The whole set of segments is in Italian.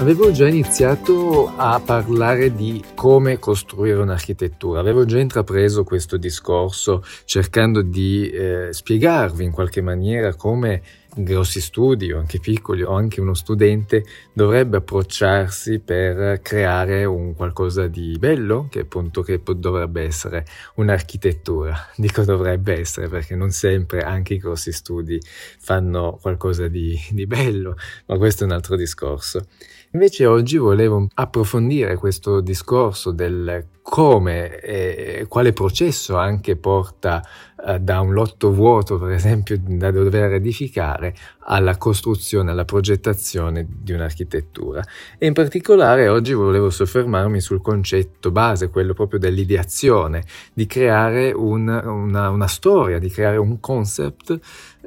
Avevo già iniziato a parlare di come costruire un'architettura, avevo già intrapreso questo discorso cercando di eh, spiegarvi in qualche maniera come grossi studi o anche piccoli o anche uno studente dovrebbe approcciarsi per creare un qualcosa di bello che appunto che dovrebbe essere un'architettura. Dico dovrebbe essere perché non sempre anche i grossi studi fanno qualcosa di, di bello, ma questo è un altro discorso. Invece oggi volevo approfondire questo discorso del come e quale processo anche porta eh, da un lotto vuoto, per esempio, da dover edificare, alla costruzione, alla progettazione di un'architettura. E in particolare oggi volevo soffermarmi sul concetto base, quello proprio dell'ideazione, di creare un, una, una storia, di creare un concept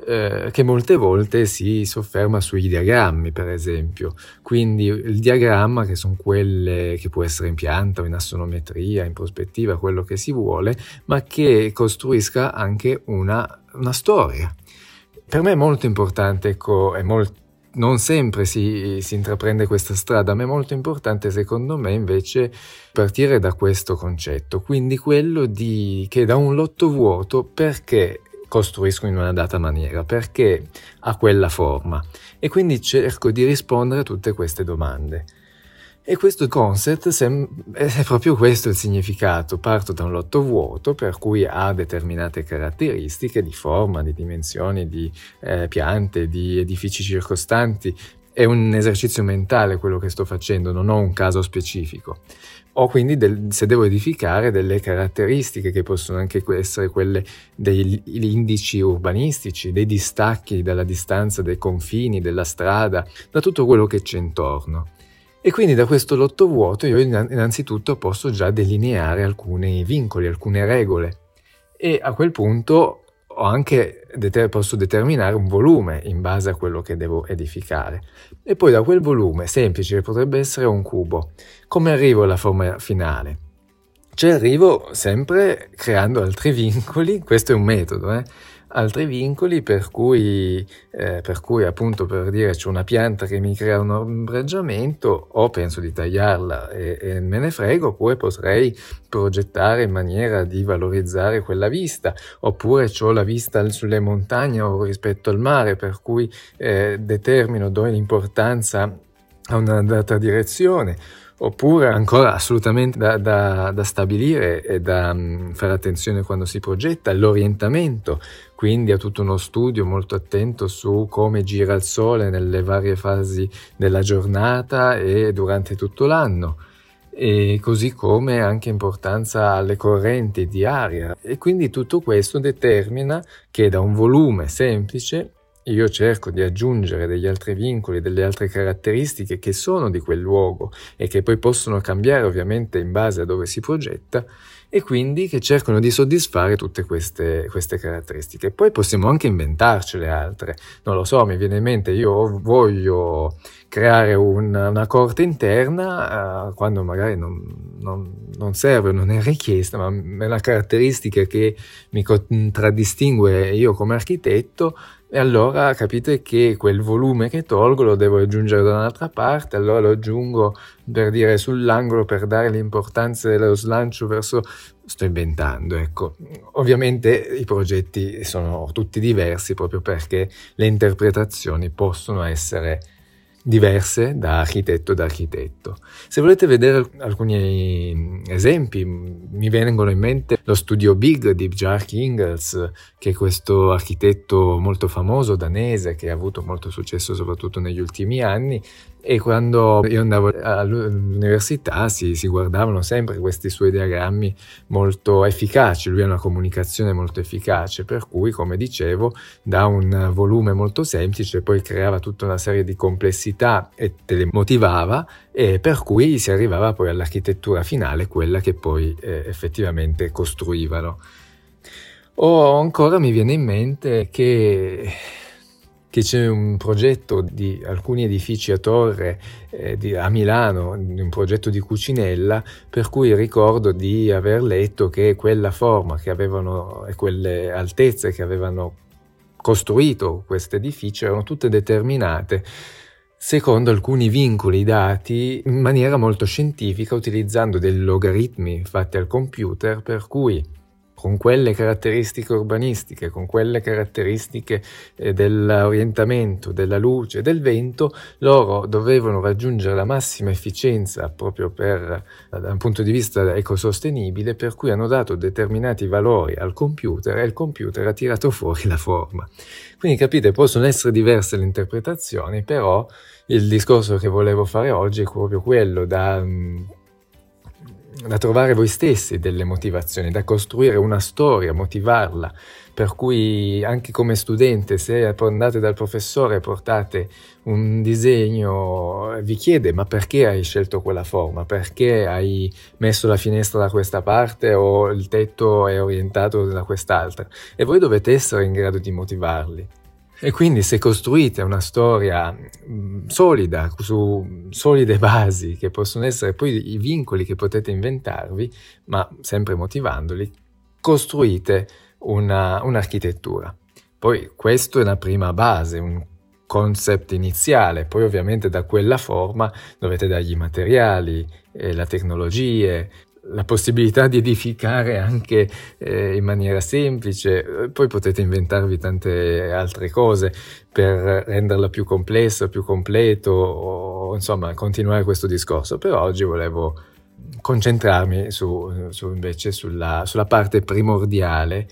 eh, che molte volte si sofferma sui diagrammi, per esempio. Quindi il diagramma, che sono quelle che può essere in pianta o in assonometria, in prospettiva, quello che si vuole, ma che costruisca anche una, una storia. Per me è molto importante, ecco, molto non sempre si, si, intraprende questa strada, ma è molto importante secondo me invece partire da questo concetto, quindi quello di che da un lotto vuoto perché costruisco in una data maniera, perché ha quella forma? E quindi cerco di rispondere a tutte queste domande. E questo concept è proprio questo il significato. Parto da un lotto vuoto per cui ha determinate caratteristiche di forma, di dimensioni, di eh, piante, di edifici circostanti. È un esercizio mentale quello che sto facendo, non ho un caso specifico ho quindi del, se devo edificare delle caratteristiche che possono anche essere quelle degli indici urbanistici, dei distacchi dalla distanza dei confini, della strada, da tutto quello che c'è intorno. E quindi da questo lotto vuoto io innanzitutto posso già delineare alcuni vincoli, alcune regole e a quel punto anche posso determinare un volume in base a quello che devo edificare. E poi da quel volume semplice, potrebbe essere un cubo, come arrivo alla forma finale? Ci arrivo sempre creando altri vincoli, questo è un metodo, eh? Altri vincoli per cui, eh, per cui appunto per dire c'è una pianta che mi crea un ombreggiamento o penso di tagliarla e, e me ne frego oppure potrei progettare in maniera di valorizzare quella vista oppure ho la vista sulle montagne o rispetto al mare per cui eh, determino, do l'importanza a una data direzione oppure ancora assolutamente da, da, da stabilire e da um, fare attenzione quando si progetta l'orientamento, quindi a tutto uno studio molto attento su come gira il sole nelle varie fasi della giornata e durante tutto l'anno e così come anche importanza alle correnti di aria. E quindi tutto questo determina che da un volume semplice io cerco di aggiungere degli altri vincoli, delle altre caratteristiche che sono di quel luogo e che poi possono cambiare ovviamente in base a dove si progetta e quindi che cercano di soddisfare tutte queste, queste caratteristiche. Poi possiamo anche inventarcele altre, non lo so, mi viene in mente, io voglio creare un, una corte interna uh, quando magari non, non, non, serve, non è richiesta, ma è una caratteristica che mi contraddistingue io come architetto e allora capite che quel volume che tolgo lo devo aggiungere da un'altra parte, allora lo aggiungo per dire sull'angolo per dare l'importanza dello slancio verso... Sto inventando, ecco. Ovviamente i progetti sono tutti diversi proprio perché le interpretazioni possono essere diverse da architetto ad architetto. Se volete vedere alcuni esempi, mi vengono in mente lo studio Big di Bjarke Ingels, che è questo architetto molto famoso danese che ha avuto molto successo soprattutto negli ultimi anni e quando io andavo all'università si, si, guardavano sempre questi suoi diagrammi molto efficaci, lui ha una comunicazione molto efficace, per cui, come dicevo, da un volume molto semplice poi creava tutta una serie di complessità e te le motivava e per cui si arrivava poi all'architettura finale, quella che poi eh, effettivamente costruivano. O ancora mi viene in mente che che c'è un progetto di alcuni edifici a torre eh, di, a Milano, un progetto di Cucinella, per cui ricordo di aver letto che quella forma che avevano e quelle altezze che avevano costruito questo edificio erano tutte determinate secondo alcuni vincoli dati in maniera molto scientifica utilizzando dei logaritmi fatti al computer per cui con quelle caratteristiche urbanistiche, con quelle caratteristiche eh, dell'orientamento, della luce, del vento, loro dovevano raggiungere la massima efficienza proprio per, da un punto di vista ecosostenibile, per cui hanno dato determinati valori al computer e il computer ha tirato fuori la forma. Quindi capite, possono essere diverse le interpretazioni, però il discorso che volevo fare oggi è proprio quello da da trovare voi stessi delle motivazioni, da costruire una storia, motivarla. Per cui anche come studente, se andate dal professore e portate un disegno, vi chiede ma perché hai scelto quella forma? Perché hai messo la finestra da questa parte o il tetto è orientato da quest'altra? E voi dovete essere in grado di motivarli. E quindi se costruite una storia mm, solida, su solide basi, che possono essere poi i vincoli che potete inventarvi, ma sempre motivandoli, costruite una, un'architettura. Poi questo è una prima base, un concept iniziale, poi ovviamente da quella forma dovete dargli i materiali, eh, le tecnologie, la possibilità di edificare anche eh, in maniera semplice, poi potete inventarvi tante altre cose per renderla più complessa, più completo, o insomma continuare questo discorso, però oggi volevo concentrarmi su, su invece sulla, sulla parte primordiale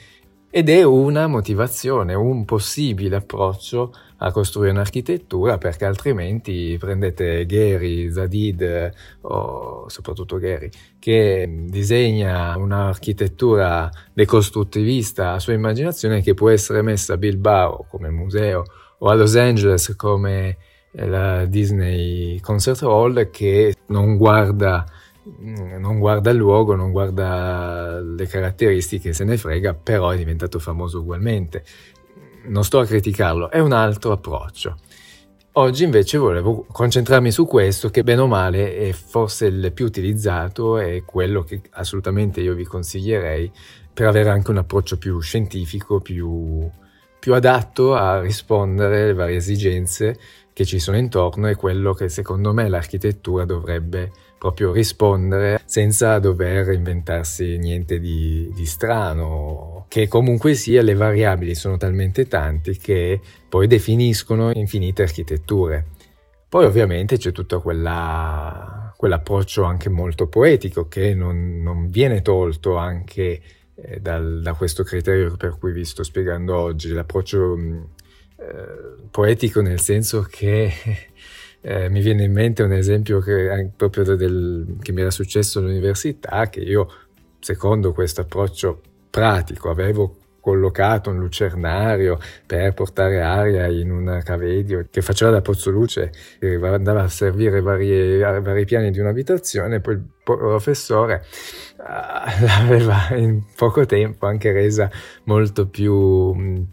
ed è una motivazione, un possibile approccio a costruire un'architettura perché altrimenti prendete Gary, Zadid o soprattutto Gary che disegna un'architettura decostruttivista a sua immaginazione che può essere messa a Bilbao come museo o a Los Angeles come la Disney Concert Hall che non guarda non guarda il luogo, non guarda le caratteristiche, se ne frega, però è diventato famoso ugualmente. Non sto a criticarlo, è un altro approccio. Oggi invece volevo concentrarmi su questo che bene o male è forse il più utilizzato e quello che assolutamente io vi consiglierei per avere anche un approccio più scientifico, più, più adatto a rispondere alle varie esigenze che ci sono intorno e quello che secondo me l'architettura dovrebbe proprio rispondere senza dover inventarsi niente di, di strano, che comunque sia le variabili sono talmente tante che poi definiscono infinite architetture. Poi ovviamente c'è tutto quella, quell'approccio anche molto poetico che non, non viene tolto anche eh, dal, da questo criterio per cui vi sto spiegando oggi, l'approccio eh, poetico nel senso che eh, mi viene in mente un esempio che, proprio del, che mi era successo all'università, che io, secondo questo approccio pratico, avevo collocato un lucernario per portare aria in un cavedio che faceva da pozzoluce che andava a servire varie, vari piani di un'abitazione. Poi il professore uh, l'aveva in poco tempo anche resa molto più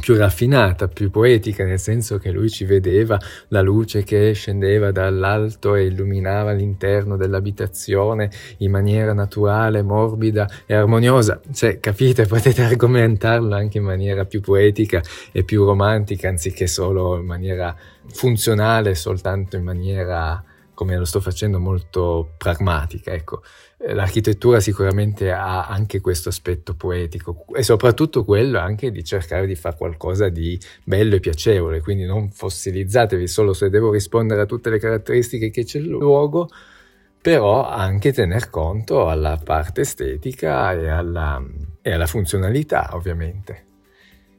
più raffinata, più poetica, nel senso che lui ci vedeva la luce che scendeva dall'alto e illuminava l'interno dell'abitazione in maniera naturale, morbida e armoniosa. Cioè, capite, potete argomentarlo anche in maniera più poetica e più romantica, anziché solo in maniera funzionale, soltanto in maniera come lo sto facendo molto pragmatica, ecco. Eh, l'architettura sicuramente ha anche questo aspetto poetico e soprattutto quello anche di cercare di fare qualcosa di bello e piacevole, quindi non fossilizzatevi solo se devo rispondere a tutte le caratteristiche che c'è il luogo, però anche tener conto alla parte estetica e alla, e alla funzionalità ovviamente.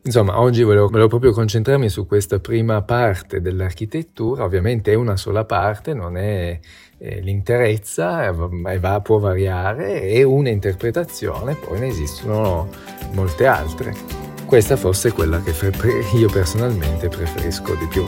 Insomma, oggi volevo, volevo, proprio concentrarmi su questa prima parte dell'architettura, ovviamente è una sola parte, non è, è l'interezza, ma va, può variare, è un'interpretazione, poi ne esistono molte altre. Questa forse è quella che io personalmente preferisco di più.